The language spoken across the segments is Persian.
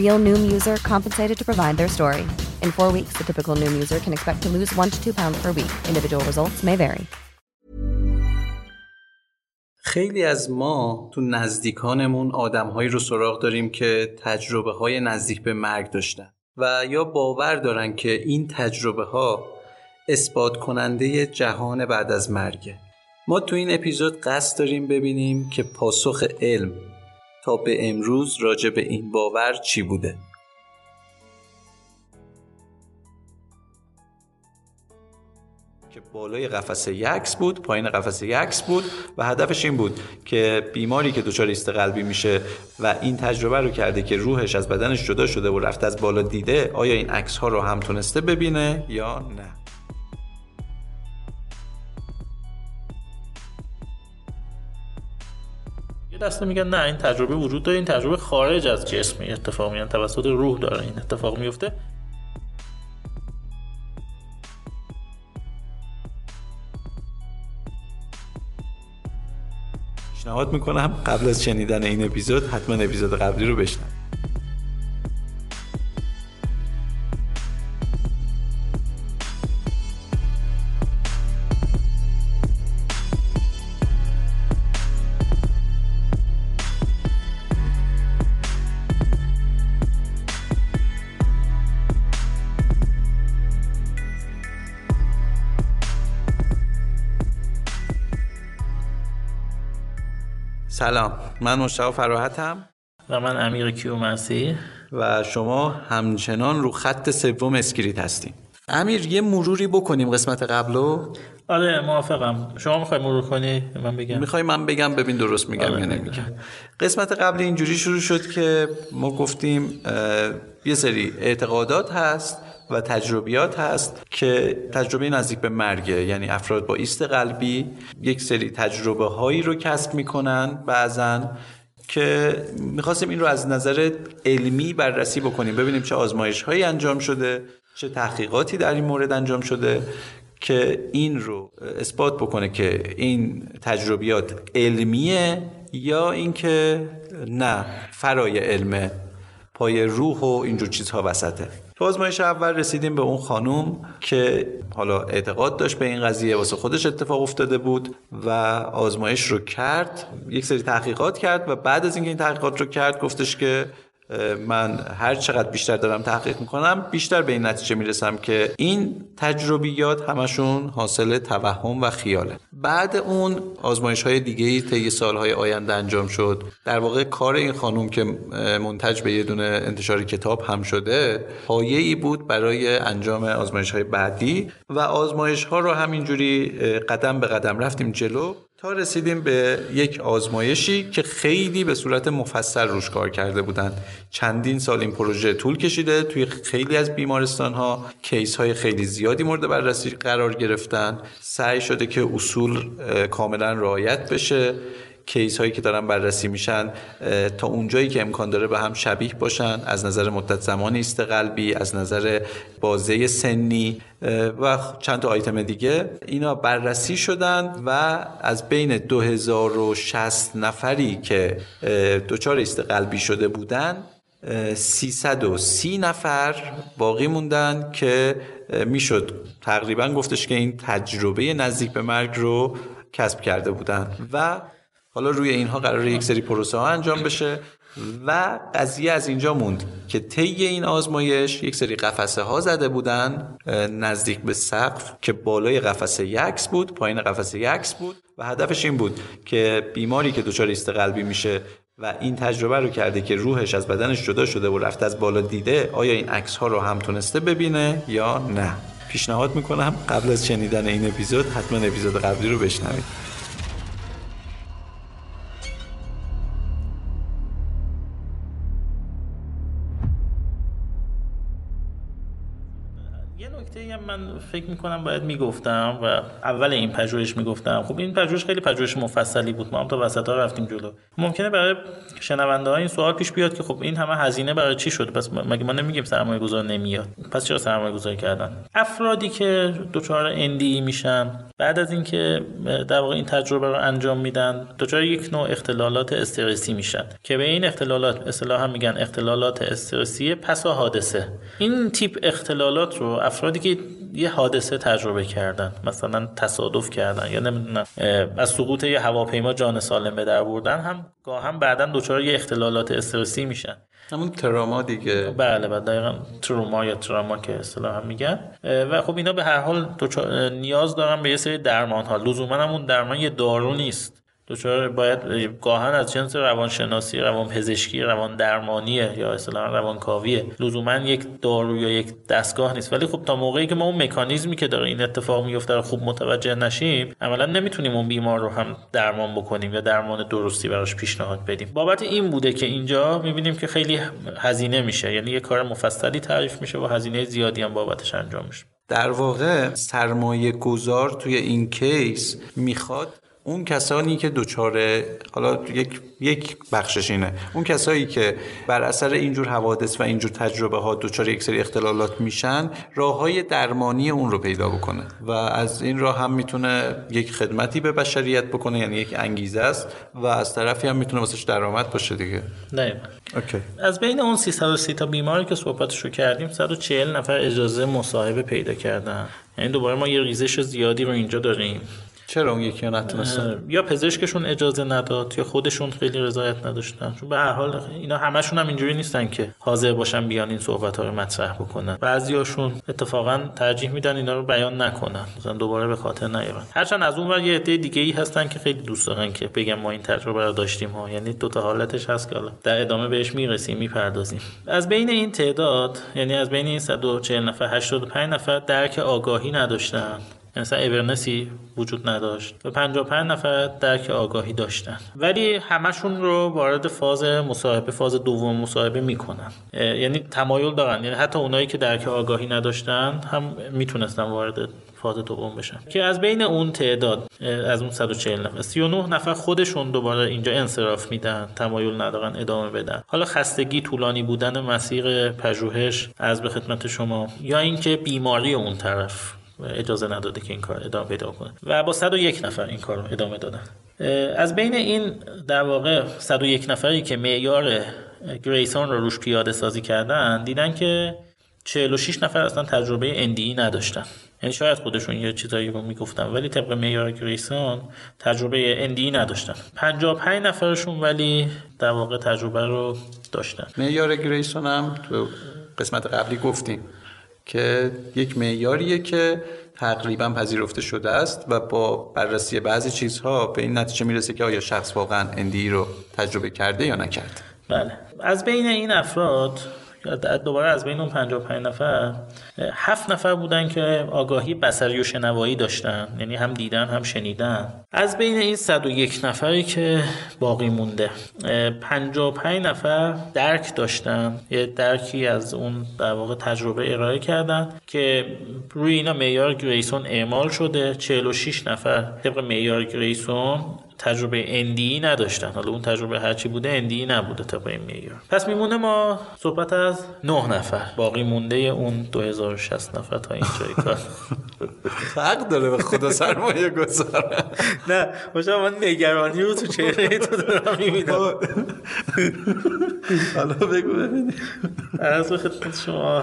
Real Noom user compensated to provide their story. In four weeks, the typical Noom user can expect to lose one to two pounds per week. Individual results may vary. خیلی از ما تو نزدیکانمون آدمهایی رو سراغ داریم که تجربه های نزدیک به مرگ داشتن و یا باور دارن که این تجربه ها اثبات کننده جهان بعد از مرگه ما تو این اپیزود قصد داریم ببینیم که پاسخ علم تا به امروز راجع به این باور چی بوده؟ که بالای قفسه یکس بود پایین قفسه یکس بود و هدفش این بود که بیماری که دچار ایست قلبی میشه و این تجربه رو کرده که روحش از بدنش جدا شده و رفته از بالا دیده آیا این عکس ها رو هم تونسته ببینه یا نه؟ یه دسته میگن نه این تجربه وجود داره این تجربه خارج از جسم. اتفاق میان توسط روح داره این اتفاق میفته. پیشنهاد می‌کنم قبل از شنیدن این اپیزود حتما اپیزود قبلی رو بشنوید. سلام. من مشتاق فراحتم. و من امیر کیو مسیح. و شما همچنان رو خط سوم اسکریت هستیم. امیر یه مروری بکنیم قسمت قبلو. آره موافقم. شما می‌خوای مرور کنی؟ من بگم. می‌خوای من بگم؟ ببین درست میگم آره. یا نمیگم. قسمت قبل اینجوری شروع شد که ما گفتیم یه سری اعتقادات هست. و تجربیات هست که تجربه نزدیک به مرگه یعنی افراد با ایست قلبی یک سری تجربه هایی رو کسب می‌کنن بعضا که می‌خواستیم این رو از نظر علمی بررسی بکنیم ببینیم چه آزمایش هایی انجام شده چه تحقیقاتی در این مورد انجام شده که این رو اثبات بکنه که این تجربیات علمیه یا اینکه نه فرای علمه پای روح و اینجور چیزها وسطه. تو آزمایش اول رسیدیم به اون خانوم که حالا اعتقاد داشت به این قضیه واسه خودش اتفاق افتاده بود و آزمایش رو کرد یک سری تحقیقات کرد و بعد از اینکه این تحقیقات رو کرد گفتش که من هر چقدر بیشتر دارم تحقیق می‌کنم بیشتر به این نتیجه می‌رسم که این تجربیات همشون حاصل توهم و خیاله. بعد اون آزمایش های دیگه ای طی سالهای آینده انجام شد. در واقع کار این خانم که منتج به یه دونه انتشار کتاب هم شده پایه ای بود برای انجام آزمایش های بعدی و آزمایش ها رو همینجوری قدم به قدم رفتیم جلو. تا رسیدیم به یک آزمایشی که خیلی به صورت مفصل روش کار کرده بودن. چندین سال این پروژه طول کشیده توی خیلی از بیمارستان ها case های خیلی زیادی مورد بررسی قرار گرفتن. سعی شده که اصول کاملا رعایت بشه. case هایی که دارن بررسی میشن تا اونجایی که امکان داره به هم شبیه باشن. از نظر مدت زمان ایست قلبی از نظر بازه سنی و چند تا آیتم دیگه. اینا بررسی شدن و از بین 2060 نفری که دچار ایست قلبی شده بودن 330 نفر باقی موندن که می‌شد تقریبا گفتش که این تجربه نزدیک به مرگ رو کسب کرده بودن. و حالا روی اینها قرار یک سری پروسه ها انجام بشه و قضیه از اینجا موند که طی این آزمایش یک سری قفسه ها زده بودن نزدیک به سقف که بالای قفسه یکس بود پایین قفسه یکس بود و هدفش این بود که بیماری که دچار ایست قلبی میشه و این تجربه رو کرده که روحش از بدنش جدا شده و رفته از بالا دیده آیا این عکس ها رو هم تونسته ببینه یا نه؟ پیشنهاد می‌کنم قبل از شنیدن این اپیزود حتما اپیزود قبلی رو بشنوید. من فکر می‌کنم باید می‌گفتم و اول این پژوهش می‌گفتم. خب این پژوهش خیلی پژوهش مفصلی بود. ما هم تا وسط ها رفتیم جلو. ممکنه برای شنونده ها این سوال پیش بیاد که خب این همه هزینه برای چی شد پس مگه ما نمیگیم سرمایه گذار نمیاد؟ پس چرا سرمایه گذاری کردن؟ افرادی که دچار اندی میشن بعد از اینکه در واقع این تجربه رو انجام میدن دچار یک نوع اختلالات استرسی میشن. که به این اختلالات اصطلاحا میگن اختلالات استرسی پس حادثه. این تیپ اختلالات رو افرادی که یه حادثه تجربه کردن مثلا تصادف کردن یا نمی‌دونم از سقوط یه هواپیما جان سالم به در بردن هم هم بعدا دچار یه اختلالات استرسی میشن. همون تراما دیگه. بله بله دقیقا تروما یا تراما که اصطلاح هم میگن. و خب اینا به هر حال نیاز دارن به یه سری درمان ها لزوما همون درمان یه دارو نیست. دچار باید گاهن از جنس روانشناسی روان پزشکی روان درمانیه یا اصلا روانکاویه. لزوما یک دارو یا یک دستگاه نیست. ولی خب تا موقعی که ما اون مکانیزمی که داره این اتفاق میفته رو خوب متوجه نشیم عملا نمی‌تونیم اون بیمار رو هم درمان بکنیم یا درمان درستی براش پیشنهاد بدیم. بابت این بوده که اینجا می‌بینیم که خیلی هزینه میشه. یعنی یه کار مفصلی تعریف میشه و هزینه زیادی هم بابتش انجام میشه. در واقع سرمایه گذار توی این کیس می‌خواد اون کسانی که دچار حالا یک یک بخشش اینه. اون کسایی که بر اثر اینجور حوادث و اینجور تجربه ها دچار یک سری اختلالات میشن راه های درمانی اون رو پیدا بکنه. و از این راه هم می‌تونه یک خدمتی به بشریت بکنه یعنی یک انگیزه است و از طرفی هم می‌تونه واسش درآمد باشه دیگه. نه اوکی. از بین اون 330 تا بیماری که صحبتش رو کردیم 140 نفر اجازه مصاحبه پیدا کردن. یعنی دوباره ما یه ریزش زیادی رو اینجا داریم. چرا اون یکی نتونستن؟ یا پزشکشون اجازه نداد یا خودشون خیلی رضایت نداشتن. چون به هر حال اینا همشون هم اینجوری نیستن که حاضر باشن بیان این صحبت ها رو مطرح بکنن. بعضیاشون اتفاقا ترجیح میدن اینا رو بیان نکنن. مثلا دوباره به خاطر نیارن هرچند از اون ور یه عده دیگه ای هستن که خیلی دوست دارن که بگم ما این تجربه رو داشتیم ها. یعنی دو تا حالتش هست که در ادامه بهش می‌رسیم می‌پردازیم. از بین این تعداد یعنی از بین این 140 نفر 85 نفر درک آگاهی نداشتن. مثلا اورنسی وجود نداشت و 55 نفر درک آگاهی داشتن. ولی همشون رو وارد فاز مصاحبه فاز دوم مصاحبه می‌کنن. یعنی تمایل دارن. یعنی حتی اونایی که درک آگاهی نداشتن هم می‌تونستن وارد فاز دوم بشن. که از بین اون تعداد از اون 140 نفر 39 نفر خودشون دوباره اینجا انصراف میدن تمایل ندارن ادامه بدن. حالا خستگی طولانی بودن مسیر پژوهش از به خدمت شما یا اینکه بیماری اون طرف. اجازه نداده که این کار ادامه پیدا کنه. و با 101 نفر این کار رو ادامه دادن. از بین این در واقع 101 نفری که معیار گریسون رو روش پیاده سازی کردن دیدن که 46 نفر اصلا تجربه اندی نداشتن. یعنی شاید خودشون یه چیزایی رو می‌گفتن ولی طبق معیار گریسون تجربه اندی نداشتن. 55 نفرشون ولی در واقع تجربه رو داشتن. معیار گریسون هم تو قسمت قبلی گفتیم. که یک معیاریه که تقریبا پذیرفته شده است و با بررسی بعضی چیزها به این نتیجه می‌رسه که آیا شخص واقعا اندی رو تجربه کرده یا نکرده. بله. از بین این افراد دوباره از بین اون 55 نفر هفت نفر بودن که آگاهی بصری و شنوایی داشتن یعنی هم دیدن هم شنیدن. از بین این 101 نفری که باقی مونده 55 نفر درک داشتن یه درکی از اون در واقع تجربه ارائه کردن که روی اینا معیار گریسون اعمال شده. 46 نفر طبق معیار گریسون تجربه اندی نداشتن. حالا اون تجربه هرچی بوده اندی نبوده تا این می‌گیرم پس میمونه ما صحبت از نه نفر. باقی مونده اون 2060 نفر تا اینجای کار. حق داره به خدا سرمایه گذاره نه باشم من نگرانی رو تو چهره تو دارم می‌بینم. حالا بگو ببینیم. از خدمت شما.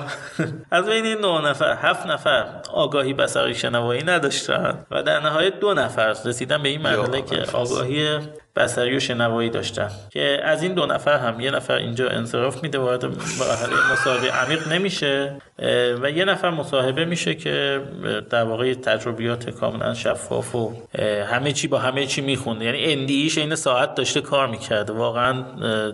از بین این نه نفر هفت نفر آگاهی بسری شنوایی نداشتن و در نهایت دو نفر رسیدن به این مرحله که آگاهی بسری و شنوایی داشتن که از این دو نفر هم یه نفر اینجا انصراف میده وارد مرحله مصاحبه عمیق نمیشه و یه نفر مصاحبه میشه که در واقع تجربیات کاملا شفاف و همه چی با همه چی میخونده. یعنی اندیش این ساعت داشته کار می‌کرده. واقعا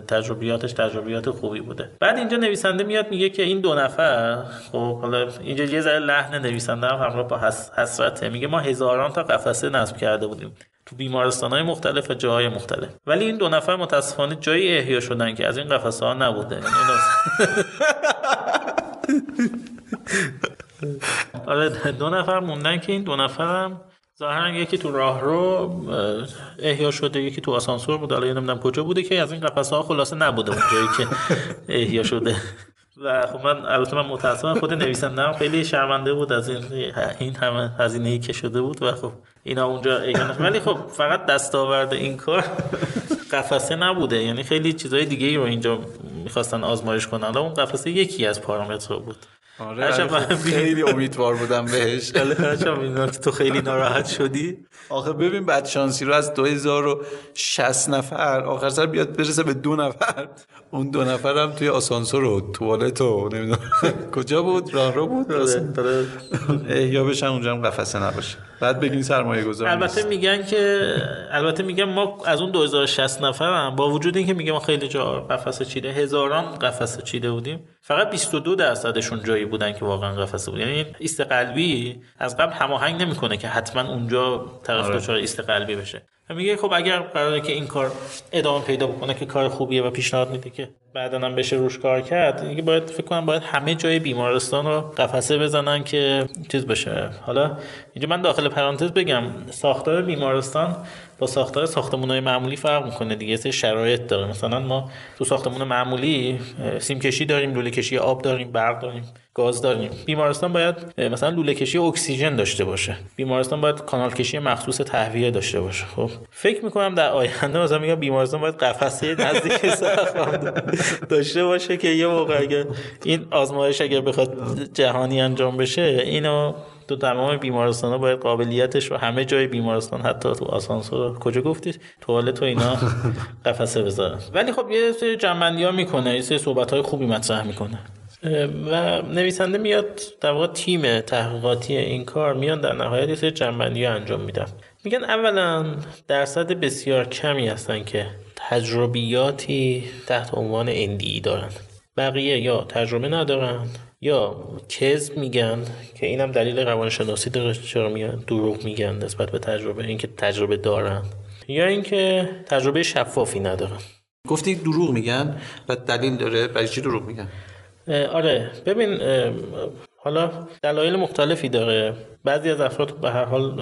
تجربیاتش تجربیات خوبی بوده. بعد اینجا نویسنده میاد میگه که این دو نفر خب حالا اینجا یه ذره لحن نویسنده هم همراه با حسرته. میگه ما هزاران تا قفسه نصب کرده بودیم. تو بیمارستان های مختلف و جاهای مختلف. ولی این دو نفر متاسفانه جایی احیا شدن که از این قفسه ها نبوده آره دو نفر موندن که این دو نفر هم ظاهرا یکی تو راه رو احیا شده یکی تو آسانسور بود حالا نمی‌دونم کجا بوده که از این قفسه ها خلاصه نبوده اون جایی که احیا شده. و خب من البته من متاسفم خود نویسندم خیلی شرمنده بود از این این همه هزینه ای که شده بود و خب اینا اونجا ولی خب فقط دستاورد این کار قفسه نبوده. یعنی خیلی چیزای دیگه ای رو اینجا می‌خواستن آزمایش کنن. اون قفسه یکی از پارامترها بود. آره خیلی امیدوار بودم بهش. تو خیلی ناراحت شدی. آخه ببین بعد شانسی رو از 2060 نفر آخر سر بیاد برسه به دو نفر. اون دو نفر هم توی آسانسور و توالت و نمی‌دونم کجا بود؟ راه رو بود؟ یا بشن اونجا هم قفسه نباشه. بعد بگین سرمایه گذار البته میگن که البته میگن ما از اون 2060 نفر هم با وجود اینکه میگه ما خیلی جا قفسه چیده هزاران قفسه چیده بودیم. فقط 22 درصدشون جایی بودن که واقعا قفسه بود یعنی ایست قلبی از قبل هماهنگ نمی‌کنه که حتما اونجا طرف آره. دچار ایست قلبی بشه میگه خب اگر قراره که این کار ادامه پیدا بکنه که کار خوبیه و پیشنهاد میده که بعدا هم بشه روش کار کرد دیگه باید فکر کنم باید همه جای بیمارستان رو قفسه بزنن که چیز بشه. حالا اینجا من داخل پرانتز بگم ساختار بیمارستان با ساختار ساختمون معمولی فرق می‌کنه دیگه سه شرایط داره. مثلا ما تو ساختمون معمولی سیم کشی داریم لوله کشی آب داریم برق داریم گاز داریم. بیمارستان باید مثلا لوله کشی اکسیژن داشته باشه. بیمارستان باید کانال کشی مخصوص تهویه داشته باشه. خب فکر می‌کنم در آینده مثلا میگم بیمارستان باید قفسه نزدیک داشته باشه که یه موقع اگه این آزمایش اگر بخواد جهانی انجام بشه اینو تو تمام بیمارستان ها باید قابلیتش رو همه جای بیمارستان حتی تو آسانسور کجا گفتید توالت تو اینا قفسه بذارن. ولی خب یه سری جنبندی ها می‌کنه یه سری صحبت های خوبی مطرح می‌کنه. و نویسنده میاد در واقع تیم تحقیقاتی این کار میان در نهایت یه سری جنبندی ها انجام میدن. میگن اولا درصد بسیار کمی هستن که تجربیاتی تحت عنوان اندی دارن. بقیه یا تجربه ندارن یا کذب میگن که اینم دلیل روانشناسی داره چرا میگن دروغ میگن نسبت به تجربه اینکه تجربه دارن. یا اینکه تجربه شفافی ندارن. گفتی دروغ میگن و دلیل داره برای چی دروغ میگن؟ آره ببین حالا دلایل مختلفی داره. بعضی از افراد به هر حال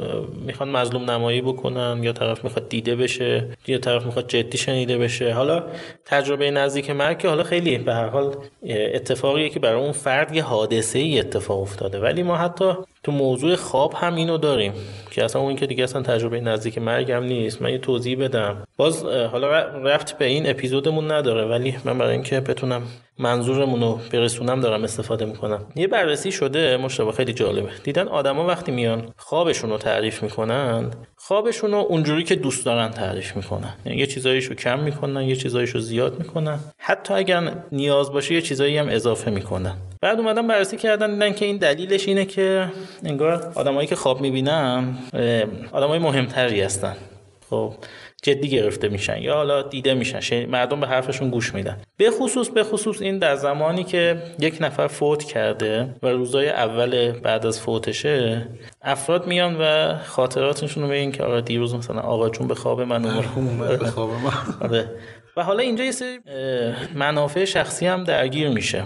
می‌خوان مظلوم نمایی بکنن یا طرف می‌خواد دیده بشه یا طرف می‌خواد جدی شنیده بشه. حالا تجربه نزدیک مرگ حالا خیلی به هر حال اتفاقیه که برای اون فرد یه حادثه ای اتفاق افتاده. ولی ما حتی تو موضوع خواب هم اینو داریم که اصلا اون که دیگه اصلا تجربه نزدیک مرگ هم نیست. من یه توضیح بدم. باز حالا رفت به این اپیزودمون نداره ولی من برای اینکه بتونم منظورمون رو برسونم دارم استفاده می‌کنم. یه بررسی شده مشابه خیلی جالبه. دیدن آدما وقتی میان خوابشون رو تعریف می‌کنن خوابشون رو اونجوری که دوست دارن تعریف می‌کنن. یعنی یه چیزایشو کم می‌کنن یه چیزایشو زیاد می‌کنن. حتی اگر نیاز باشه یه چیزایی هم اضافه می‌کنن. بعد اومدن بررسی کردن دیدن که این دلیلش اینه که انگار آدمایی که خواب می‌بینن آدمای مهمتری هستن. خب جدی گرفته میشن یا حالا دیده میشن. مردم به حرفشون گوش میدن. به خصوص به خصوص این در زمانی که یک نفر فوت کرده و روزای اول بعد از فوتشه افراد میان و خاطراتشون رو میگن که آقا دیروز مثلا آقا جون به خواب من اومد. به خواب من. آره. و حالا اینجا یه سری منافع شخصی هم درگیر میشه.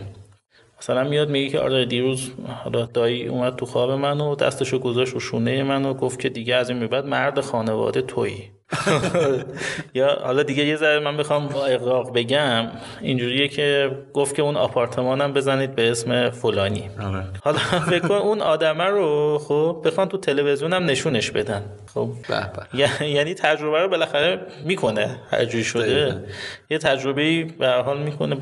مثلا میاد میگه که آره دیروز حالا دایی اومد تو خواب منو دستشو گذاشت رو شونه منو گفت که دیگه از این بعد مرد خانواده تویی. یا حالا دیگه یه ذره من بخوام با اقراق بگم اینجوریه که گفت که اون آپارتمانم بزنید به اسم فلانی آره. حالا فکر کن اون آدمه رو خب بخوان تو تلویزیون هم نشونش بدن خب. یعنی تجربه رو بالاخره می‌کنه هر جوری شده. یه تجربه به هر حال می‌کنه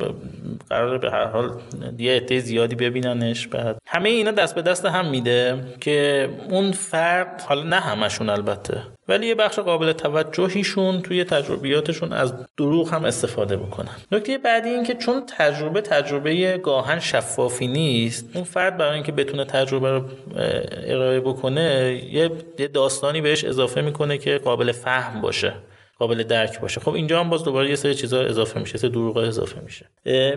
قرار به هر حال یه عده زیادی ببیننش بعد همه اینا دست به دست هم میده که اون فرد حالا نه همشون البته ولی یه بخش قابل توجهیشون توی تجربیاتشون از دروغ هم استفاده بکنن. نکته بعدی این که چون تجربه تجربه گاهن شفافی نیست اون فرد برای اینکه بتونه تجربه رو ارائه بکنه یه داستانی بهش اضافه می‌کنه که قابل فهم باشه. قابل درک باشه. خب اینجا هم باز دوباره یه سری چیزا اضافه میشه سری دروغ اضافه میشه.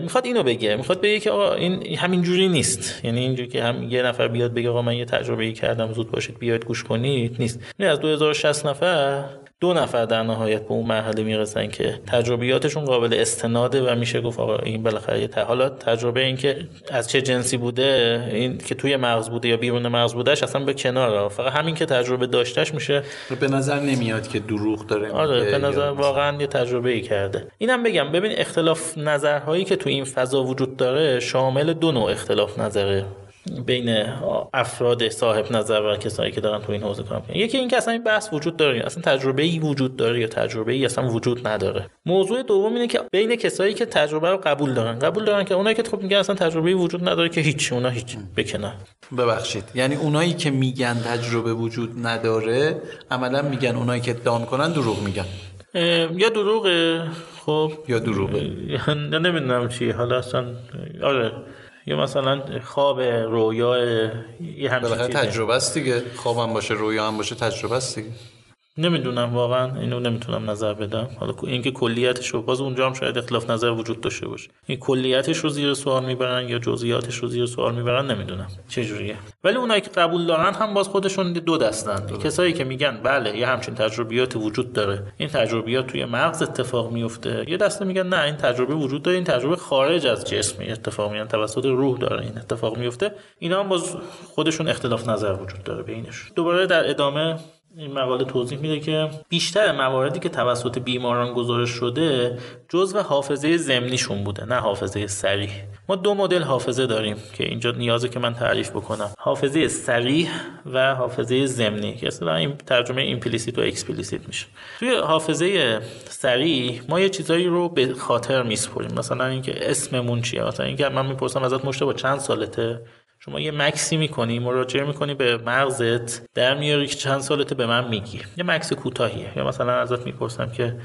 می‌خواد اینو بگه می‌خواد بگه که آقا این همین جوری نیست. یعنی اینجوری که هم یه نفر بیاد بگه آقا من یه تجربه ای کردم زود باشید بیاید گوش کنید نیست. این از 2060 نفر دو نفر در نهایت به اون مرحله می‌رسن که تجربیاتشون قابل استناده و میشه گفت آقا این بالاخره یه حالا تجربه این که از چه جنسی بوده این که توی مغز بوده یا بیرون مغز بودهش اصلا به کنار فقط همین که تجربه داشتهش میشه. به نظر نمیاد که دروغ داره آره به نظر واقعا یه تجربه ای کرده. اینم بگم ببین اختلاف نظرهایی که تو این فضا وجود داره شامل دو نوع اختلاف نظره. بین افراد صاحب نظر و کسایی که دارن تو این حوزه کار می‌کنن. یکی این که اصلا این بحث وجود داره اصلا تجربه ای وجود داره یا تجربه ای اصلا وجود نداره. موضوع دوم اینه که بین کسایی که تجربه رو قبول دارن. قبول دارن که اونایی که خب میگن اصلا تجربه ای وجود نداره که هیچ اونا هیچ بکنن ببخشید. یعنی اونایی که میگن تجربه وجود نداره عملا میگن اونایی که ادعا می‌کنن دروغ میگن. یا دروغه خب. یا دروغه. نمی‌دونم چی. حالا اصلا آره. یا مثلا خواب رویا یه همچین. تجربه است دیگه خوابم باشه رویا هم باشه تجربه است دیگه نمی‌دونم واقعا اینو نمی‌تونم نظر بدم. حالا اینکه کلیتش رو باز اونجا هم شاید اختلاف نظر وجود داشته باشه. این کلیتش رو زیر سوال می‌برن یا جزئیاتش رو زیر سوال می‌برن نمی‌دونم. چه جوریه ولی اونایی که قبول دارن هم باز خودشون دو دستن. کسایی که میگن بله یه همچین تجربیات وجود داره. این تجربیات توی مغز اتفاق میفته یه دسته میگن نه این تجربه وجود داره. این تجربه خارج از جسم اتفاق میان توسط روح داره این اتفاق میفته اینا هم باز خودشون اختلاف نظر وجود داره بینش دوباره در ادامه این مقاله توضیح میده که بیشتر مواردی که توسط بیماران گزارش شده جزو حافظه ضمنیشون بوده نه حافظه سریح ما دو مدل حافظه داریم که اینجا نیازه که من تعریف بکنم. حافظه صریح و حافظه ضمنی که اصلا این ترجمه implicit و explicit میشه. توی حافظه صریح ما یه چیزایی رو به خاطر میسپریم. مثلا اینکه اسممون چیه مثلا اینکه من می‌پرسم ازت مجتبی چند سالته؟ شما یه مکثی می‌کنی مراجعه می‌کنی به مغزت در میاری که چند سالته به من میگی. یه مکث کوتاهیه. یا مثلا ازت می‌پرسم که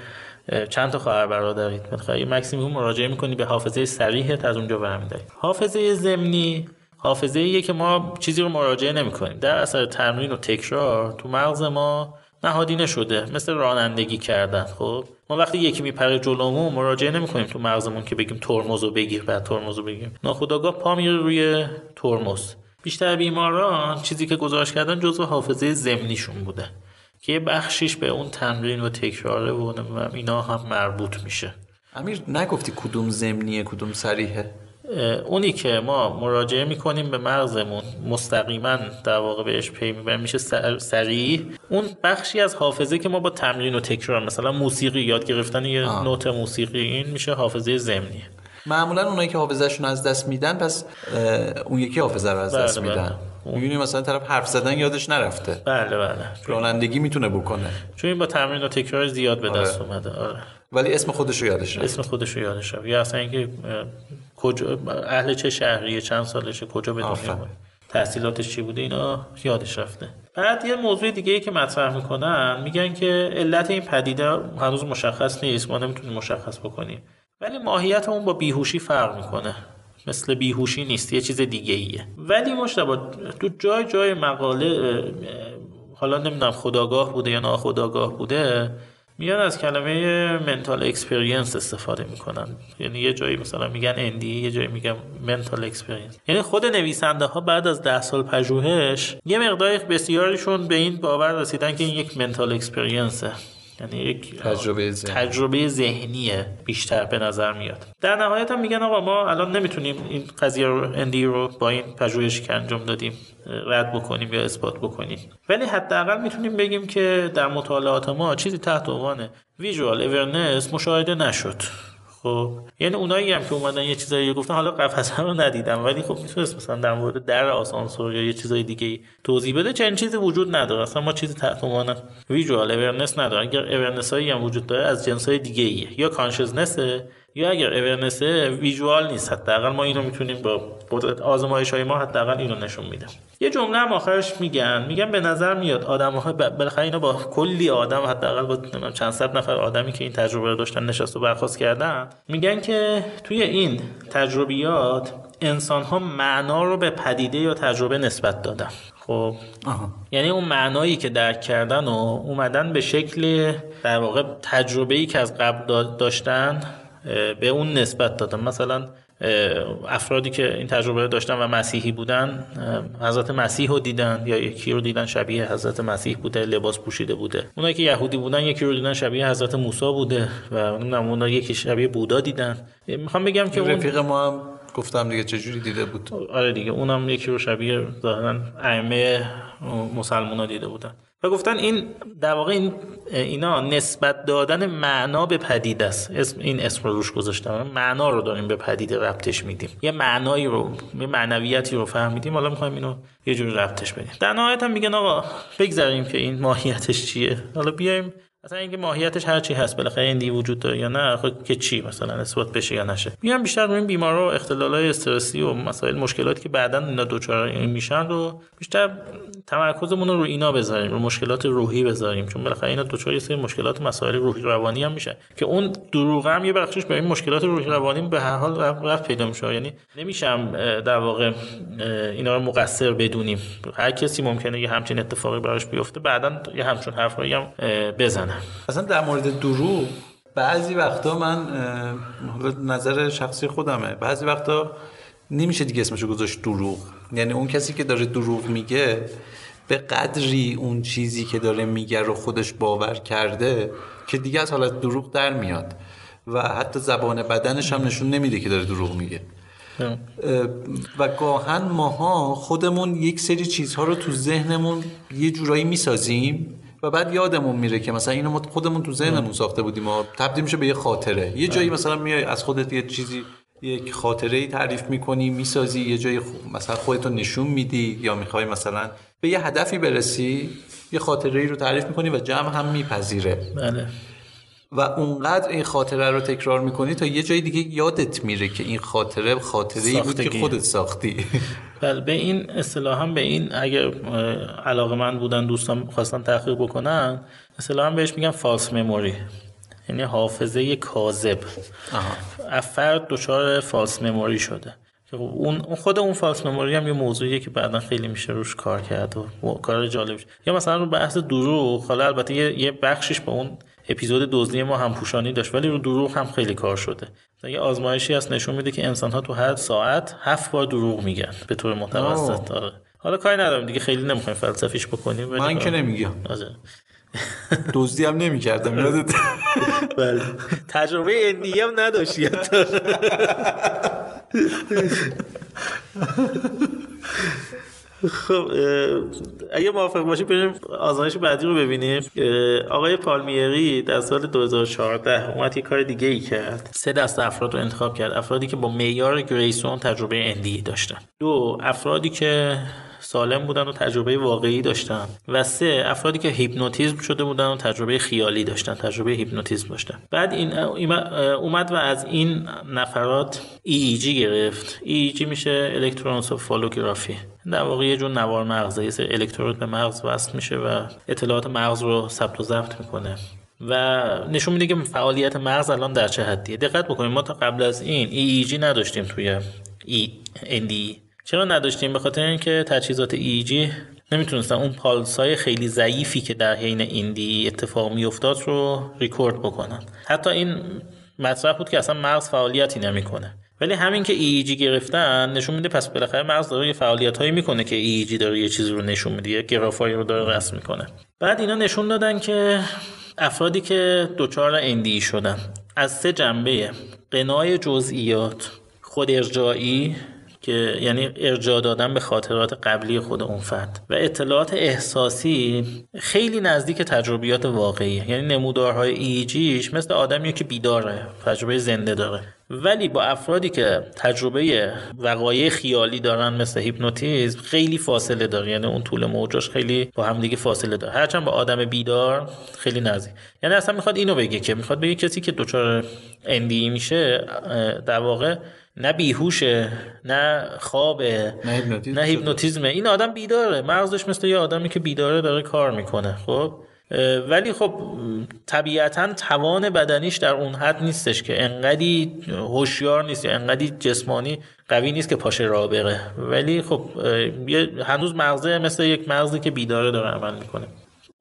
چند تا خواهر برادرید؟ یه مکسی می‌کنی مراجعه می‌کنی به حافظه سریحت از اونجا برمیداری. حافظه ضمنی حافظه ایه که ما چیزی رو مراجعه نمی‌کنیم. در اثر تمرین و تکرار تو مغز ما نهادینه شده مثل رانندگی کردن خب؟ ما وقتی یکی میپره جلومون مراجعه نمی‌کنیم تو مغزمون که بگیم ترمز رو بگیر بعد ترمز رو بگیم. ناخودآگاه پا میره روی ترمز. بیشتر بیماران چیزی که گزارش کردن جزو حافظه ضمنیشون بوده که یه بخشیش به اون تمرین و تکراره و اینا هم مربوط میشه. امیر نگفتی کدوم ضمنیه کدوم صریحه؟ اه، اونی که ما مراجعه می‌کنیم به مغزمون مستقیما در واقع بهش پی می‌بریم میشه سر- سریع. اون بخشی از حافظه که ما با تمرین و تکرار مثلا موسیقی یاد گرفتن یه آه. نوت موسیقی این میشه حافظه ضمنی معمولا اونایی که حافظهشون از دست میدن پس اون یکی حافظه رو از بله، دست بله. میدن. می‌بینی مثلا طرف حرف زدن یادش نرفته. بله بله. رانندگی می‌تونه بکنه. چون این با تمرین و تکرار زیاد به دست آره. اومده. آره. ولی اسم خودش رو یادش رفت اسم خودش رو یادش رفت یا اصلا اینکه کجا اهل چه شهریه چند سالشه کجا به دنیا تحصیلاتش چی بوده اینا یادش رفته. بعد یه موضوع دیگه ای که مطرح می‌کنن میگن که علت این پدیده هنوز مشخص نیست ما نمی‌تونیم مشخص بکنیم. ولی ماهیت اون با بیهوشی فرق می‌کنه. مثل بیهوشی نیست یه چیز دیگه ایه ولی مجتبی تو جای جای مقاله حالا نمی‌دونم خودآگاه بوده یا ناخودآگاه بوده میان از کلمه mental experience استفاده می‌کنن. یعنی یه جایی مثلا میگن NDE یه جایی میگن mental experience یعنی خود نویسنده ها بعد از ده سال پژوهش یه مقدار بسیاریشون به این باور رسیدن که این یک mental experience ه یعنی یک تجربه ذهنی. تجربه ذهنیه بیشتر به نظر میاد. در نهایت هم میگن آقا ما الان نمی‌تونیم این قضیه رو NDE رو با این پژوهشی که انجام دادیم رد بکنیم یا اثبات بکنیم. ولی حداقل می‌تونیم بگیم که در مطالعات ما چیزی تحت عنوان visual awareness مشاهده نشد. خب یعنی اونایی هم که اومدن یه چیزایی گفتن حالا قفسه رو ندیدم ولی خب می‌تونست مثلا در مورد در آسانسور یا یه چیزای دیگه توضیح بده. چنین چیزی وجود نداره. اصلا ما چیزی تحت عنوان visual awareness نداره اگر awareness هم وجود داره از جنس های دیگه ایه یا consciousness ه یا اگر awareness ویژوال نیست حداقل ما اینو می‌تونیم با آزمایش های ما حداقل اینو نشون میده. یه جمله هم آخرش میگن میگن به نظر میاد آدم ها بالاخره اینا با کلی آدم حداقل با چند صد نفر آدمی که این تجربه رو داشتن نشست و برخواست کردن میگن که توی این تجربیات انسان ها معنا رو به پدیده یا تجربه نسبت دادن. خب؟ یعنی اون معنایی که درک کردن و اومدن به شکل در واقع تجربه ای که از قبل داشتن به اون نسبت دادن مثلا افرادی که این تجربه داشتن و مسیحی بودن حضرت مسیح رو دیدن یا یکی رو دیدن شبیه حضرت مسیح بوده لباس پوشیده بوده. اونایی که یهودی بودن یکی رو دیدن شبیه حضرت موسی بوده و اونا یکی شبیه بودا دیدن. می‌خوام بگم که رفیق ما هم گفتم دیگه چجوری دیده بود. آره دیگه اونم یکی رو شبیه ظاهرا ائمه مسلمونا دیده بودن. و گفتن این در واقع این اینا نسبت دادن معنا به پدیده است. اسم این اسم رو روش گذاشتم. معنا رو داریم به پدیده ربطش میدیم. یه معنایی رو یه معنویتی رو فهمیدیم. حالا می‌خوایم اینو یه جوری ربطش بدیم. در نهایت هم میگن آقا بگذاریم که این ماهیتش چیه. حالا بیایم مثلا اینکه ماهیتش هر چی هست بالاخره این دی وجود داره یا نه خود که چی مثلا اثبات بشه یا نشه. میام بیشتر روی این بیمارا و اختلالای استرسی و مسائل مشکلاتی که بعدا اینا دوچار میشن رو بیشتر تمرکزمون رو روی اینا بذاریم رو مشکلات روحی بذاریم. چون بالاخره اینا دوچار یه سری مشکلات مسائل روحی روانی هم میشه که اون دروغ هم یه بخشش به این مشکلات روحی روانی به هر حال رفت پیدا میشه. یعنی نمیشم در واقع اینا رو مقصر بدونیم. هر کسی ممکنه یه همچین اتفاقی براش بیفته بعدا یه همچون حرفایی هم بزنه. اصلا در مورد دروغ بعضی وقتا من نظر شخصی خودمه. بعضی وقتا نمیشه دیگه اسمشو گذاشت دروغ. یعنی اون کسی که داره دروغ میگه به قدری اون چیزی که داره میگه رو خودش باور کرده که دیگه از حالت دروغ در میاد. و حتی زبان بدنش هم نشون نمیده که داره دروغ میگه. و گاهن ماها خودمون یک سری چیزها رو تو ذهنمون یه جورایی می‌سازیم و بعد یادمون میره که مثلا اینو ما خودمون تو ذهنمون ساخته بودیم و تبدیل میشه به یه خاطره. یه جایی مثلا میای از خودت یه چیزی یک خاطره ای تعریف می‌کنی می‌سازی یه جایی مثلا خودتو نشون میدی یا می‌خوای مثلا به یه هدفی برسی یه خاطره ای رو تعریف می‌کنی و جمع هم میپذیره. بله. و اونقدر این خاطره رو تکرار می‌کنی تا یه جای دیگه یادت میره که این خاطره خاطره ای بود که خودت ساختی. بله به این اصطلاح هم به این اگر علاقه من بودن دوستان خواستن تحقیق بکنن اصطلاح هم بهش میگن فالس مموری یعنی حافظه کاذب. فرد دچار فالس مموری شده. اون خود اون فالس مموری هم یه موضوعیه که بعدا خیلی میشه روش کار کرد و کار جالب یا مثلا رو بحث دروغ حالا البته یه بخشش با اون اپیزود دزدی ما هم پوشانی داشت ولی رو دروغ هم خیلی کار شده. یه آزمایشی هست نشون میده که انسان ها تو هر ساعت هفت بار دروغ میگن به طور متوسط. آره. حالا کاری ندارم دیگه خیلی نمی‌خوایم فلسفیش بکنیم من که نمیگم. آره. دزدی هم نمی‌کردم یادت؟ بله. تجربه اندی هم نداشتی خب اگه موافق باشی بریم آزمایش بعدی رو ببینیم. آقای پالمیری در سال 2014 اومد یه کار دیگه ای کرد. سه دست افراد رو انتخاب کرد. افرادی که با معیار گریسون تجربه اندی داشتن. دو افرادی که سالم بودن و تجربه واقعی داشتن و سه افرادی که هیپنوتیزم شده بودن و تجربه خیالی داشتن تجربه هیپنوتیزم داشتن. بعد این اومد و از این نفرات EEG گرفت. EEG میشه الکترونسوفالوگرافی در واقع یه جور نوار مغزه یه سری الکترود به مغز وصل میشه و اطلاعات مغز رو ثبت و ضبط می‌کنه. و نشون میده که فعالیت مغز الان در چه حدیه. دقت بکنیم ما تا قبل از این EEG نداشتیم توی END چرا نداشتیم؟ به خاطر اینکه تجهیزات ایجی نمی‌تونستن اون پالس های خیلی ضعیفی که در حین ایندی اتفاق میافتاد رو ریکورد بکنن. حتی این مطرح بود که اصلا مغز فعالیتی نمی‌کنه. ولی همین که ایجی گرفتن نشون میده پس بالاخره مغز داره یه فعالیت هایی می‌کنه که ایجی داره یه چیزی رو نشون میده یه گرافایی رو داره رسم می‌کنه. بعد اینا نشون دادن که افرادی که دچار اندی شدن از سه جنبه قنای جزئیات خود ارجایی که یعنی ارجاع دادن به خاطرات قبلی خود اون فرد. و اطلاعات احساسی خیلی نزدیک تجربیات واقعی. یعنی نمودارهای ایجیش مثل آدمی که بیداره تجربه زنده داره. ولی با افرادی که تجربه وقایع خیالی دارن مثل هیپنوتیزم خیلی فاصله داره. یعنی اون طول موجش خیلی با هم دیگه فاصله داره. هرچند با آدم بیدار خیلی نزدیک. یعنی اصلا می‌خواد اینو بگه که می‌خواد بگه کسی که دچار اندی میشه در واقع نه بیهوشه نه خوابه نه هیپنوتیزمه. این آدم بیداره. مغزش مثل یه آدمی که بیداره داره کار می‌کنه خب؟ ولی خب طبیعتا توان بدنیش در اون حد نیستش که انقدی هوشیار نیست یا انقدی جسمانی قوی نیست که پاشه راه بره ولی خب هنوز مغزه مثل یک مغزی که بیداره داره عمل می‌کنه.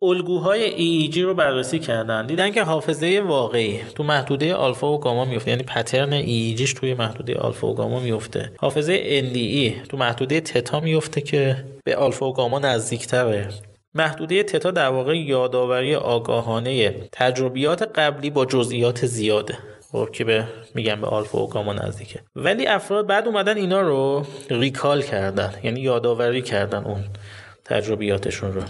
الگوهای EEG رو بررسی کردن. دیدن که حافظه واقعی تو محدوده آلفا و گاما میفته یعنی پترن EEGش توی محدوده آلفا و گاما میفته حافظه NDE تو محدوده تتا میفته که به آلفا و گاما نزدیکتره. محدوده تتا در واقع یادآوری آگاهانه تجربیات قبلی با جزئیات زیاده. خب که به میگن به آلفا و گاما نزدیکه. ولی افراد بعد اومدن اینا رو ریکال کردن. یعنی یادآوری کردن اون تجربیاتشون رو.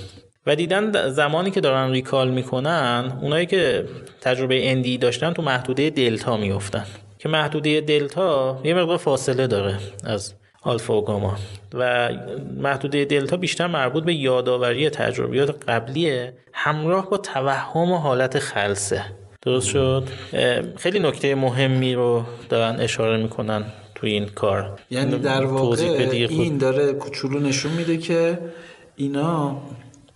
و دیدن زمانی که دارن ریکال می‌کنن اونایی که تجربه اندی داشتن تو محدوده دلتا میفتن که محدوده دلتا یه مقدار فاصله داره از آلفا و گاما. و محدوده دلتا بیشتر مربوط به یادآوری تجربیات قبلیه همراه با توهم و حالت خلصه. درست شد؟ خیلی نکته مهمی رو دارن اشاره می‌کنن تو این کار. یعنی در واقع این داره کوچولو نشون میده که اینا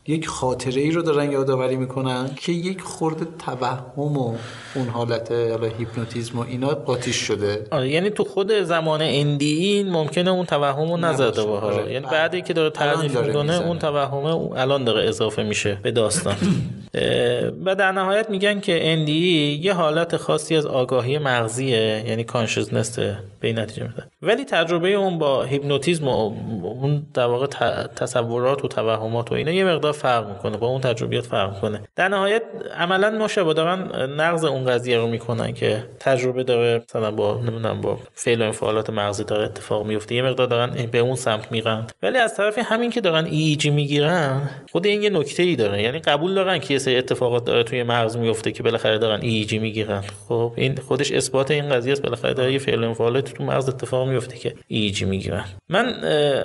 یک خاطره ای رو دارن یادآوری می‌کنن که یک خورده توهم و اون حالت حالا هیپنوتیزم و اینا قاطیش شده. آره یعنی تو خود زمان NDE ممکنه اون توهم رو نزده باشه. آره. یعنی بعدی که داره تعریف می‌کنه اون توهم الان داره اضافه میشه به داستان. و در نهایت میگن که NDE یه حالت خاصی از آگاهی مغزیه یعنی consciousness به این نتیجه میده ولی تجربه اون با هیپنوتیزم و اون در واقع تصورات و توهمات و اینا یه مقدار فرق می‌کنه با اون تجربیات فرق می‌کنه. در نهایت عملا مشابه دارن نقض اون قضیه رو می‌کنن که تجربه داره مثلا با نمی‌دونم با فعل و انفعالات مغزی داره اتفاق میفته یه مقدار دارن به اون سمت میرن. ولی از طرف همین که دارن ایجی می‌گیرن خود این یه نکته ای داره. یعنی قبول دارن که یه سری اتفاقات داره توی مغز میفته که بالاخره دارن ایجی می‌گیرن. خب این خودش اثبات این قضیه است. بالاخره داره یه فعل و انفعالات تو مغز اتفاق میفته که ایجی می‌گیرن. من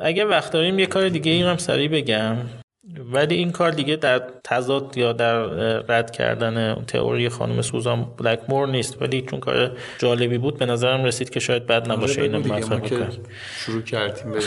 اگه وقت داریم یه کار دیگه ای هم سریع بگم. ولی این کار دیگه در تضاد یا در رد کردن تئوری خانم سوزان بلکمور نیست. ولی چون کار جالبی بود به نظرم رسید که شاید بد نباشه اینو مطرح شروع کردیم بریم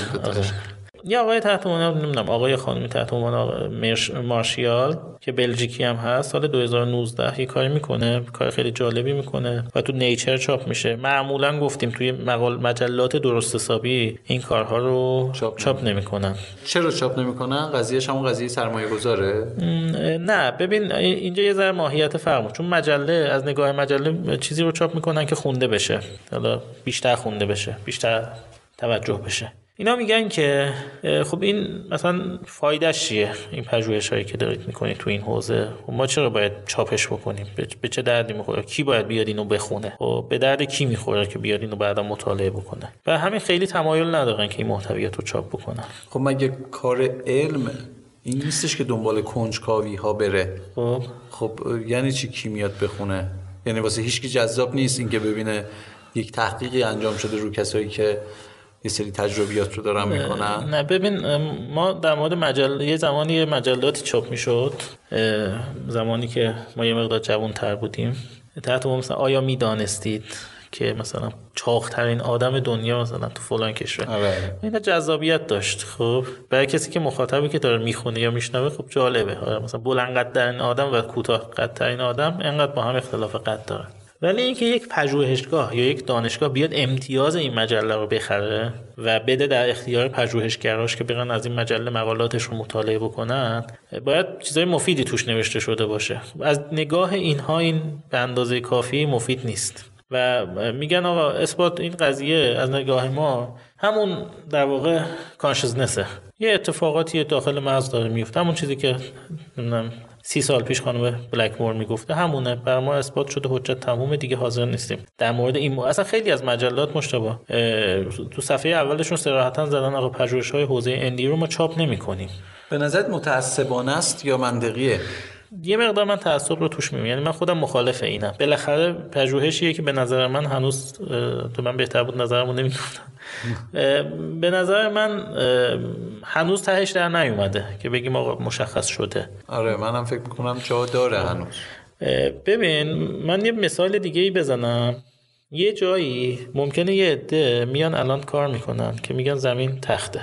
یه آقای تحت عنوان نمی‌دونم آقای خانمی تحت عنوان مارشیال که بلژیکی هم هست سال 2019 یه کاری می‌کنه کار خیلی جالبی می‌کنه و تو نیچر چاپ میشه. معمولا گفتیم توی مقال مجلات درست حسابی این کارها رو چاپ, چاپ نمی‌کنن. چرا چاپ نمی‌کنن؟ قضیهش همون قضیه سرمایه گذاره نه ببین اینجا یه ذره ماهیت فرق چون مجله از نگاه مجله چیزی رو چاپ می‌کنن که خونده بشه. حالا بیشتر خونده بشه بیشتر توجه بشه. اینا میگن که خب این مثلا فایدهش چیه؟ این پژوهش هایی که دارید می‌کنید تو این حوزه؟ خب ما چرا باید چاپش بکنیم؟ به چه دردی می‌خوره؟ کی باید بیاد اینو بخونه؟ و خب به درد کی می‌خوره که بیاد اینو بعدا مطالعه بکنه؟ و همین خیلی تمایل ندارن که این محتویات رو چاپ بکنن. خب مگه کار علم این نیستش که دنبال کنجکاوی ها بره؟ خب. خب یعنی چی کی میاد بخونه؟ یعنی واسه هیچکی جذاب نیست اینکه ببینه یک تحقیقی انجام شده رو کسایی که یه سری تجربیات رو دارن می‌کنن. نه ببین ما در مورد مجله یه زمانی مجلاتی چاپ می‌شد زمانی که ما یه مقدار جوان تر بودیم. تحت مثلا آیا می‌دانستید که مثلا چاخترین آدم دنیا مثلا تو فلان کشور؟ آره. این جذابیت داشت خب. برای کسی که مخاطبی که داره می‌خونه یا میشنوه خب جالبه. آره مثلا بلند قد آدم و کوتاه قد آدم انقدر با هم اختلاف قد دارن. ولی اینکه یک پژوهشگاه یا یک دانشگاه بیاد امتیاز این مجله رو بخره و بده در اختیار پژوهشگراش که برن از این مجله مقالاتش رو مطالعه بکنن باید چیزای مفیدی توش نوشته شده باشه. از نگاه اینها این به اندازه کافی مفید نیست. و میگن آقا اثبات این قضیه از نگاه ما همون در واقع کانشزنسه یه اتفاقاتی داخل مغز داره میفته همون چیزی که سی سال پیش خانم بلکمور می‌گفته همونه بر ما اثبات شده حجت تموم دیگه حاضر نیستیم. در مورد این مو... اصلا خیلی از مجلات مشتبه تو صفحه اولشون صراحتا زدن آقا پژوهش های حوزه اندی رو ما چاپ نمی کنیم به نظرت متعصبانه است یا منطقیه؟ یه مقدار من تعصب رو توش می‌بینم. یعنی من خودم مخالف اینم. بالاخره پژوهشیه که به نظر من هنوز تو من بهتر بود نظرمو نمی‌گفتم به نظر من هنوز تهش در نیومده که بگیم آقا مشخص شده. آره منم فکر می‌کنم جا داره هنوز. ببین من یه مثال دیگه ای بزنم. یه جایی ممکنه یه عده میان الان کار می‌کنن که میگن زمین تخته.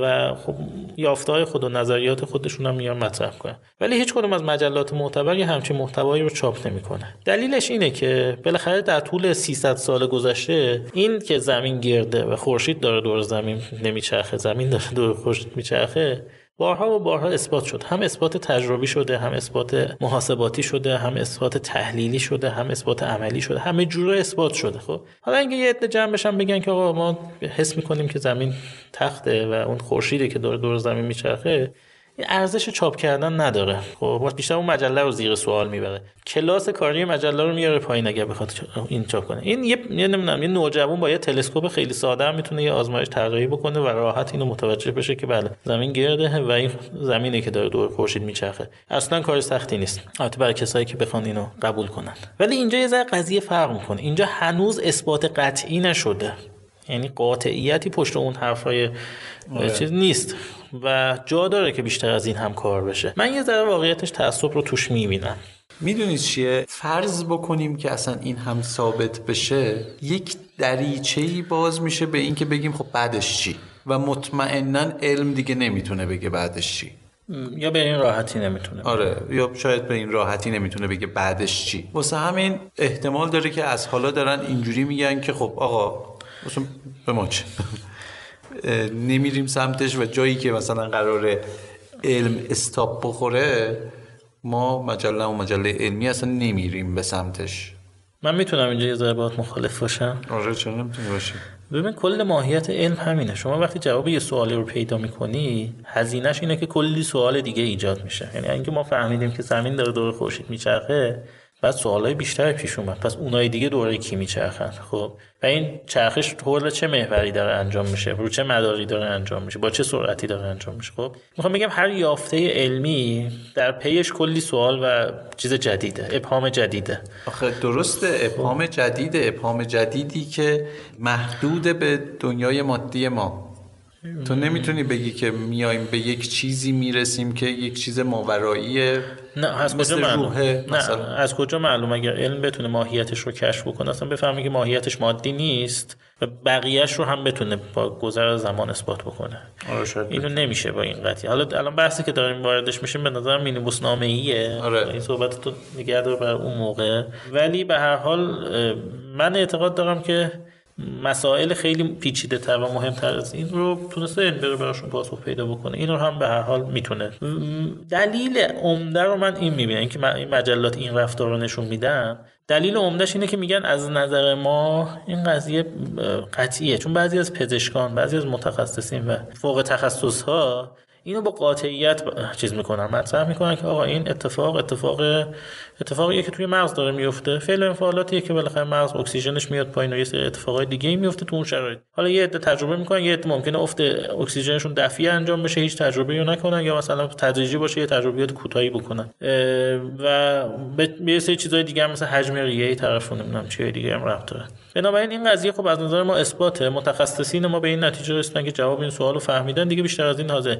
و خب یافته های خود و نظریات خودشون هم میان مطرح کنن. ولی هیچ کدوم از مجلات معتبر یه همچین محتوایی رو چاپ نمی‌کنه دلیلش اینه که بالاخره در طول 300 سال گذشته این که زمین گرده و خورشید داره دور زمین نمیچرخه زمین داره دور خورشید میچرخه بارها و بارها اثبات شد. هم اثبات تجربی شده هم اثبات محاسباتی شده هم اثبات تحلیلی شده هم اثبات عملی شده. همه جوره اثبات شده. خب حالا اینکه یه عده جمع بشن بگن که آقا ما حس می‌کنیم که زمین تخته و اون خورشیده که داره دور زمین میچرخه این ارزش چاپ کردن نداره. خب بیشتر اون مجله رو زیر سوال می‌بره. کلاس کاری مجله رو میاره پایین اگر بخواد این چاپ کنه. این یه نمی‌دونم یه نوجوان با یه تلسکوپ خیلی ساده هم می‌تونه یه آزمایش طراحی بکنه و راحت اینو متوجه بشه که بله زمین گرده و این زمینه که داره دور خورشید میچرخه. اصلا کار سختی نیست. البته برای کسایی که بخوان اینو قبول کنن. ولی اینجا یه ذره قضیه فرق می‌کنه. اینجا هنوز اثبات قطعی نشده. یعنی قاطعیتی پشت اون حرفای چیز نیست. و جا داره که بیشتر از این هم کار بشه. من یه ذره واقعیتش تعصب رو توش می‌بینم. می‌دونید چیه؟ فرض بکنیم که اصلا این هم ثابت بشه یک دریچه باز میشه به اینکه بگیم خب بعدش چی؟ و مطمئنا علم دیگه نمی‌تونه بگه بعدش چی. یا به این راحتی نمی‌تونه. آره یا شاید به این راحتی نمی‌تونه بگه بعدش چی. واسه همین احتمال داره که از حالا دارن اینجوری میگن که خب آقا به ما چه؟ نمیریم سمتش و جایی که مثلا قرار علم استاپ بخوره ما مجله و مجله علمی اصلا نمیریم به سمتش. من می‌تونم اینجا یه ذره مخالف باشم؟ آره چرا نمی‌تونی باشی؟ ببین کل ماهیت علم همینه. شما وقتی جواب یه سوالی رو پیدا می‌کنی هزینهش اینه که کلی سوال دیگه ایجاد میشه. یعنی اینکه ما فهمیدیم که زمین داره دور خورشید میچرخه بعد سوالای بیشتر پیش اومد. پس اونای دیگه دوره کی میچرخن؟ خب و این چرخش حول چه محوری داره انجام میشه؟ رو چه مداری داره انجام میشه؟ با چه سرعتی داره انجام میشه؟ خب می‌خوام بگم هر یافته علمی در پیش کلی سوال و چیز جدیده ابهام جدیده. آخه درسته ابهام جدیده ابهام جدیدی که محدود به دنیای مادی ما. تو نمی‌تونی بگی که میایم به یک چیزی می‌رسیم که یک چیز ماورایی نه از کجا معلوم؟ نه از کجا معلوم؟ اگر علم بتونه ماهیتش رو کشف بکنه اصلا بفهمه که ماهیتش مادی نیست و بقیهش رو هم بتونه با گذر زمان اثبات بکنه. آره اینو نمیشه با این قضیه. حالا الان بحثی که داریم واردش میشیم به نظر مینیبوس نامه ایه آره. این صحبت تو نگه بر اون موقع. ولی به هر حال من اعتقاد دارم که مسائل خیلی پیچیده تر و مهمتر از این رو تونسته بره براشون پاسخ پیدا بکنه. این رو هم به هر حال می‌تونه. دلیل عمده رو من این می‌بینم که این مجلات این رفتار رو نشون میدن دلیل عمدهش اینه که میگن از نظر ما این قضیه قطعیه. چون بعضی از پزشکان بعضی از متخصصین و فوق تخصص ها اینو با قاطعیت چیز می‌کنن مطرح می‌کنن که آقا این اتفاق اتفاق اتفاقیه که توی مغز داره میفته فعل انفعالاتیه که بالاخره مغز اکسیژنش میاد پایین و یه سری اتفاقای دیگه ای میفته تو اون شرایط. حالا یه عده تجربه می‌کنن یه عده ممکنه افت اکسیژنشون دفعی انجام بشه هیچ تجربه رو نکنن یا مثلا تدریجی باشه یه تجربیات کوتاهی بکنن. و به یه سری چیزای دیگه هم مثل حجم ریه طرف نمی‌دونم چیه دیگه هم ربط بنابراین این قضیه خب از نظر ما اثباته. متخصصین ما به این نتیجه رسیدن که جواب این سوالو فهمیدن. دیگه بیشتر از این حاضر.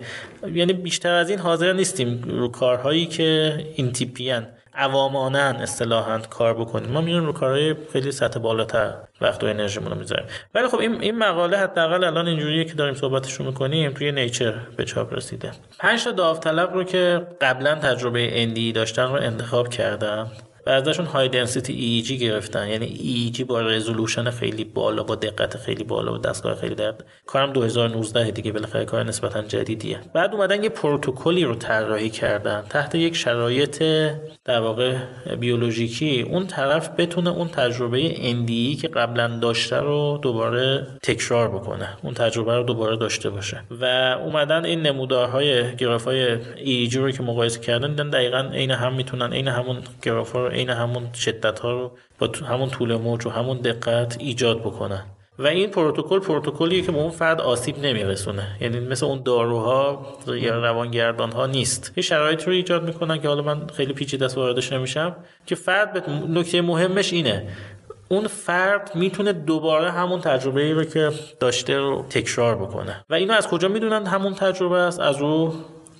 یعنی بیشتر از این حاضر نیستیم رو کارهایی که این تیپیان عوامانن اصطلاحا کار بکنیم. ما میریم رو کارهای خیلی سطح بالاتر وقت و انرژیمون رو می‌ذاریم. ولی خب این این مقاله حداقل الان اینجوریه که داریم صحبتش رو می‌کنیم. توی نیچر به چاپ رسیده. پنج تا داوطلب رو که قبلا تجربه اندی داشتن رو انتخاب کردم بعضیشون های دنسیتی ایجی گرفتن. یعنی ایجی با رزولوشن خیلی بالا با دقت خیلی بالا و دستگاه خیلی درد. کارم 2019 دیگه بالاخره کار نسبتا جدیدیه. بعد اومدن یه پروتکلی رو طراحی کردن تحت یک شرایط در واقع بیولوژیکی. اون طرف بتونه اون تجربه NDE که قبلا داشته رو دوباره تکرار بکنه. اون تجربه رو دوباره داشته باشه. و اومدن این نمودارهای گرافای ایجی رو که مقایسه کردن دیدن دقیقا عین هم می‌تونن عین همون گراف رو عین همون شدت ها رو با همون طول موج و همون دقت ایجاد بکنن. و این پروتکل پروتکلیه که به اون فرد آسیب نمیرسونه. یعنی مثل اون داروها یا روانگردان ها نیست. یه شرایط رو ایجاد می‌کنن که حالا من خیلی پیچیده است واردش نمیشم که فرد به نکته مهمش اینه. اون فرد می‌تونه دوباره همون تجربه ای رو که داشته رو تکرار بکنه. و اینو از کجا می‌دونن همون تجربه است؟ از رو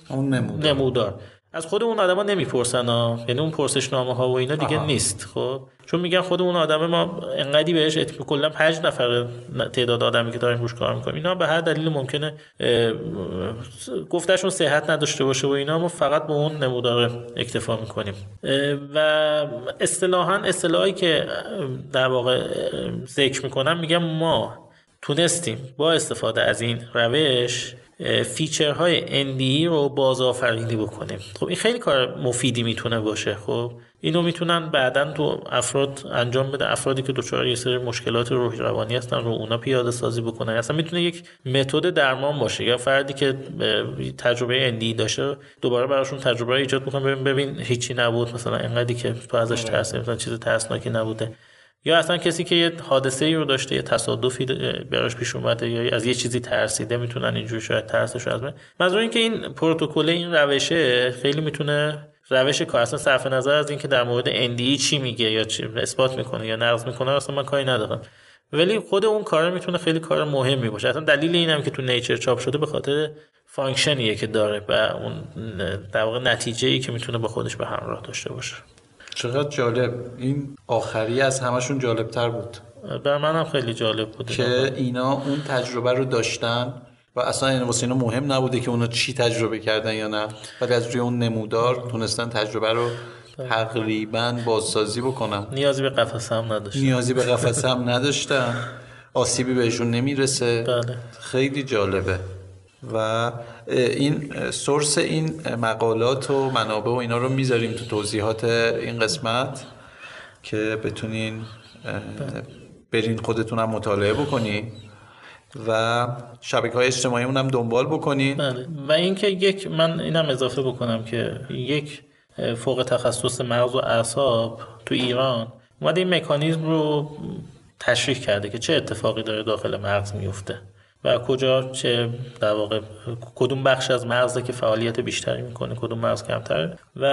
اون نمودار, نمودار. از خود اون آدما نمی‌پرسن ها. یعنی اون پرسشنامه ها و اینا دیگه آها. نیست خب؟ چون میگن خود اون آدم ما انقدی بهش کلا 5 نفر تعداد آدمی که داریم روش کار می‌کنیم. اینا به هر دلیل ممکنه گفتشون صحت نداشته باشه و اینا ما فقط به اون نمودار اکتفا می‌کنیم. و اصطلاحا اصطلاحی که در واقع ذکر می‌کنم میگم ما تونستیم با استفاده از این روش فیچرهای NDE رو بازآفرینی بکنیم. خب این خیلی کار مفیدی می‌تونه باشه. خب اینو می‌تونن بعدا تو افراد انجام بده. افرادی که دچار یه سری مشکلات روحی روانی هستن رو اونا پیاده سازی بکنن. اصلا می‌تونه یک متد درمان باشه. یا فردی که تجربه اندی داشته دوباره براشون تجربه ایجاد بکنه. ببین ببین هیچی نبود. مثلا انقدری که تو ازش آره. ترس مثلا چیز ترسناکی نبوده. یا اصلا کسی که یه حادثه ای رو داشته یه تصادفی براش پیش اومده یا از یه چیزی ترسیده می‌تونن اینجوری شاید ترسش از منظور این که این پروتکل این روشه خیلی می‌تونه روش کار اصلا صرف نظر از اینکه در مورد اندی چی میگه یا چی اثبات می‌کنه یا نقض می‌کنه اصلا من کاری ندارم. ولی خود اون کار می‌تونه خیلی کار مهمی باشه. اصلا دلیل اینم که تو نیچر چاپ شده به خاطر function یه که داره و اون در واقع نتیجه ای که می‌تونه با خودش به همراه داشته باشه. چقدر جالب. این آخری از همشون جالب تر بود. برا منم خیلی جالب بود. که اینا اون تجربه رو داشتن و اصلا این واسه اینا مهم نبوده که اونا چی تجربه کردن یا نه. ولی از روی اون نمودار تونستن تجربه رو تقریبا بازسازی بکنم نیازی به قفسه هم نداشتن. نیازی به قفسه هم نداشتن. آسیبی بهشون نمی‌رسه. بله. خیلی جالبه. و این سورس این مقالات و منابع و اینا رو می‌ذاریم تو توضیحات این قسمت که بتونین برین خودتون هم مطالعه بکنین و شبکه های اجتماعی هم دنبال بکنین بله. و اینکه یک من اینم اضافه بکنم که یک فوق تخصص مغز و اعصاب تو ایران اومده این مکانیزم رو تشریح کرده که چه اتفاقی داره داخل مغز میفته و کجا چه در واقع کدوم بخش از مغزه که فعالیت بیشتری می‌کنه کدوم مغز کمتره. و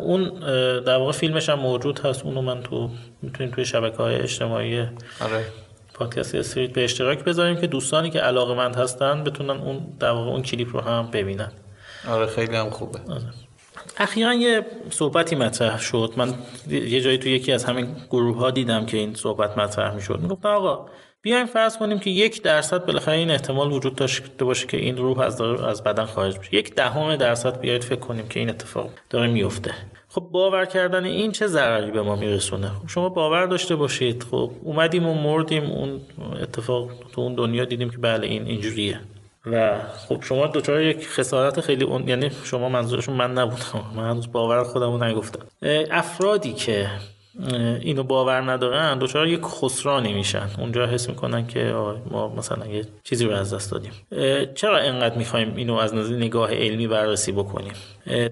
اون در واقع فیلمش هم موجود هست اونو من تو می‌تونیم توی شبکه های اجتماعی آره. پادکست استریت به اشتراک بذاریم که دوستانی که علاقه مند هستن بتونن اون در واقع اون کلیپ رو هم ببینن. آره خیلی هم خوبه. آره. اخیرا یه صحبتی مطرح شد. من یه جایی تو یکی از همین گروه ها دیدم که این صحبت مطرح می‌شد. می‌گفتن آقا بیایم فرض کنیم که یک درصد بالاخره این احتمال وجود داشته باشه که این روح از از بدن خارج بشه. یک دهم درصد بیاید فکر کنیم که این اتفاق داره میفته. خب باور کردن این چه ضرری به ما میرسونه؟ خب شما باور داشته باشید. خب اومدیم و مردیم. اون اتفاق تو اون دنیا دیدیم که بله این اینجوریه. و خب شما دوچار یک خسارت خیلی اون یعنی شما منظورشون من نبودم. من هنوز باور خودمو نگفتم. افرادی که اینو باور ندارن دچار یک خسرانی میشن. اونجا حس می‌کنن که ما مثلا یه چیزی رو از دست دادیم. چرا انقدر می‌خوایم اینو از نظر نگاه علمی بررسی بکنیم؟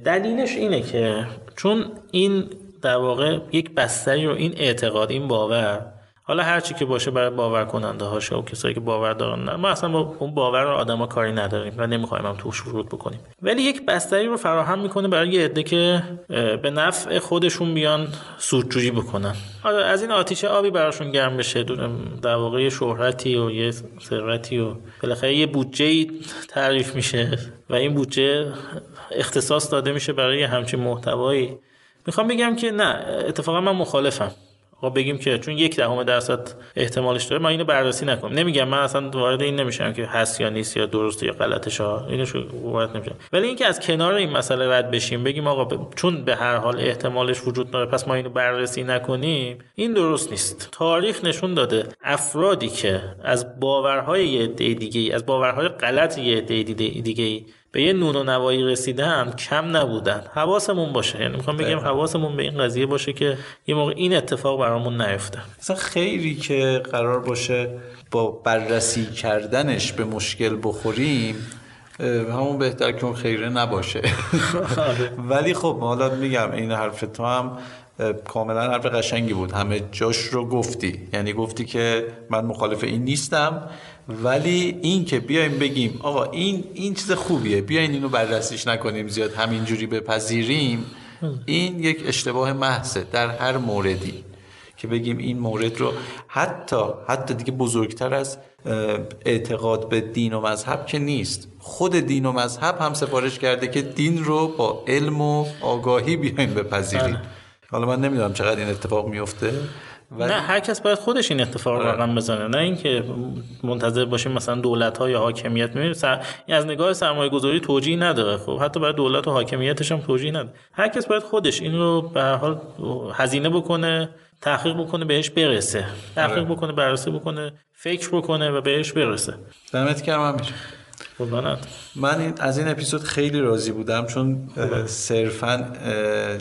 دلیلش اینه که چون این در واقع یک بستری رو این اعتقاد این باور حالا هر چی که باشه برای باور کننده هاشه و کسایی که باور دارن ما اصلا با اون باور رو آدما کاری نداریم و نمی‌خوایم هم توش ورود بکنیم. ولی یک بستری رو فراهم می‌کنه برای یه عده که به نفع خودشون بیان سودجویی بکنن. از این آتیش آبی براشون گرم بشه در واقع شهرتی و یه ثروتی و بالاخره یه بودجه تعریف میشه و این بودجه اختصاص داده میشه برای همچین محتوایی. می‌خوام بگم که نه اتفاقا من مخالفم. خب بگیم که چون یک دهم درصد احتمالش داره ما اینو بررسی نکنیم. نمیگم من اصلا وارد این نمیشم که هست یا نیست یا درسته یا غلطش ها اینو وارد نمیشم. ولی اینکه از کنار این مسئله رد بشیم بگیم آقا ب... چون به هر حال احتمالش وجود داره پس ما اینو بررسی نکنیم این درست نیست. تاریخ نشون داده افرادی که از باورهای یه دیگه از باورهای غلط یه دیگه به یه نون و نوایی رسیدن کم نبودن. حواسمون باشه. یعنی می‌خوام بگم حواسمون به این قضیه باشه که یه موقع این اتفاق برامون نیفته. مثلا خیلی که قرار باشه با بررسی کردنش به مشکل بخوریم همون بهتر که اون خیره نباشه. ولی خب حالا میگم این حرف تو هم کاملا حرف قشنگی بود. همه جاش رو گفتی. یعنی گفتی که من مخالف این نیستم. ولی این که بیایم بگیم آقا این این چیز خوبیه. بیاین اینو بررسیش نکنیم زیاد همینجوری بپذیریم. این یک اشتباه محضه در هر موردی که بگیم این مورد رو حتی حتی دیگه بزرگتر از اعتقاد به دین و مذهب که نیست. خود دین و مذهب هم سفارش کرده که دین رو با علم و آگاهی بیاین بپذیریم بله. حالا من نمی‌دونم چقدر این اتفاق میفته ولی... نه هر کس باید خودش این اتفاق آره. رقم بزنه. نه اینکه منتظر باشیم مثلا دولت ها یا حاکمیت می‌بینیم سر... این از نگاه سرمایه گذاری توجیه نداره. خب حتی باید دولت و حاکمیتش هم توجیه نداره. هر کس باید خودش این رو به حال هزینه بکنه تحقیق بکنه بهش برسه. تحقیق آره. بکنه بررسی بکنه فکر بکنه و بهش برسه. دمت گرم من این از این اپیزود خیلی راضی بودم چون صرفا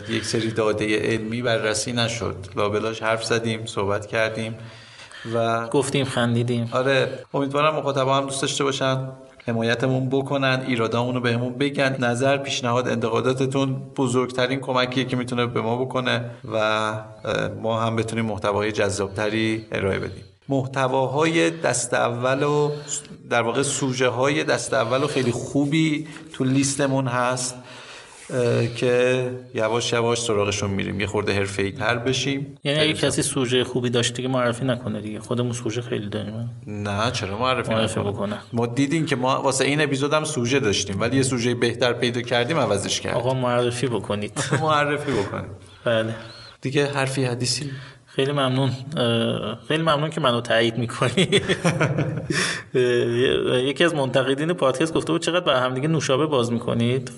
یک سری داده علمی بررسی نشد. لابلاش حرف زدیم صحبت کردیم و گفتیم خندیدیم. آره امیدوارم مخاطبا هم دوست داشته باشن حمایتمون بکنن ایرادامون رو بهمون بگن. نظر پیشنهاد انتقاداتتون بزرگترین کمکیه که می‌تونه به ما بکنه و ما هم بتونیم محتوای جذابتری ارائه بدیم. محتواهای دست اول و در واقع سوژه های دست اول و خیلی خوبی تو لیستمون هست که یواش یواش سراغشون میریم. یه خورده حرفه‌ای تر بشیم. یعنی اگه کسی سوژه خوبی داشت دیگه معرفی نکنه دیگه. خودمون سوژه خیلی داریم. نه چرا معرفی, معرفی بکنه. ما دیدیم که ما واسه این اپیزود هم سوژه داشتیم ولی یه سوژه بهتر پیدا کردیم عوضش کردیم. آقا معرفی بکنید. معرفی بکنید بله. دیگه حرفی حدیثی؟ خیلی ممنون. خیلی ممنون که منو تایید می‌کنی. یکی از منتقدین پادکست گفته بود چقدر با هم دیگه نوشابه باز می‌کنید؟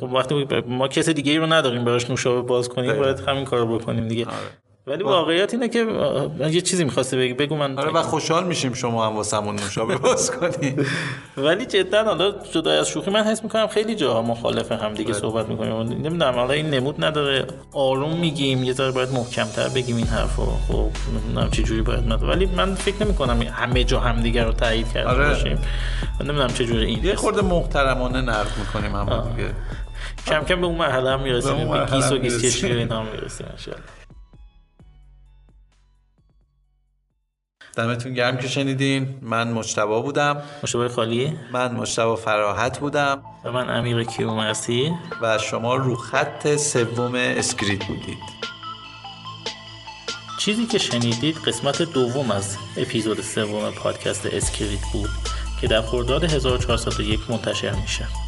خب وقتی ما کس دیگه ای رو نداریم براش نوشابه باز کنیم باید همین کارو بکنیم دیگه. آره. ولی واقعیت اینه که یه چیزی می‌خواسته بگی بگو من آره و خوشحال میشیم شما هم واسمون نوشابه باز کنی. ولی جدا حالا جدا از شوخی من حس می‌کنم خیلی جاها مخالف هم دیگه بله. صحبت می‌کنیم. نمی‌دونم حالا این نمود نداره. آروم میگیم یه ذره باید محکمتر بگیم این حرفو. خب نمی‌دونم چه جوری باید نداره. ولی من فکر نمی کنم همه جا هم دیگه رو تایید کرده آره. باشیم. نمی‌دونم چه جوری این یه خورده محترمانه نقد می‌کنیم هم دیگه. کم کم به اون مرحله هم می‌رسیم. به گیس و گیس کشی اینا می‌رسیم دمتون گرم که شنیدین. من مجتبا بودم. مجتبا خالی من مجتبا فراحت بودم. و من امیر کیومرثی و شما رو خط سوم اسکریت بودید. چیزی که شنیدید قسمت دوم از اپیزود سوم پادکست اسکریت بود که در خرداد 1401 منتشر میشه.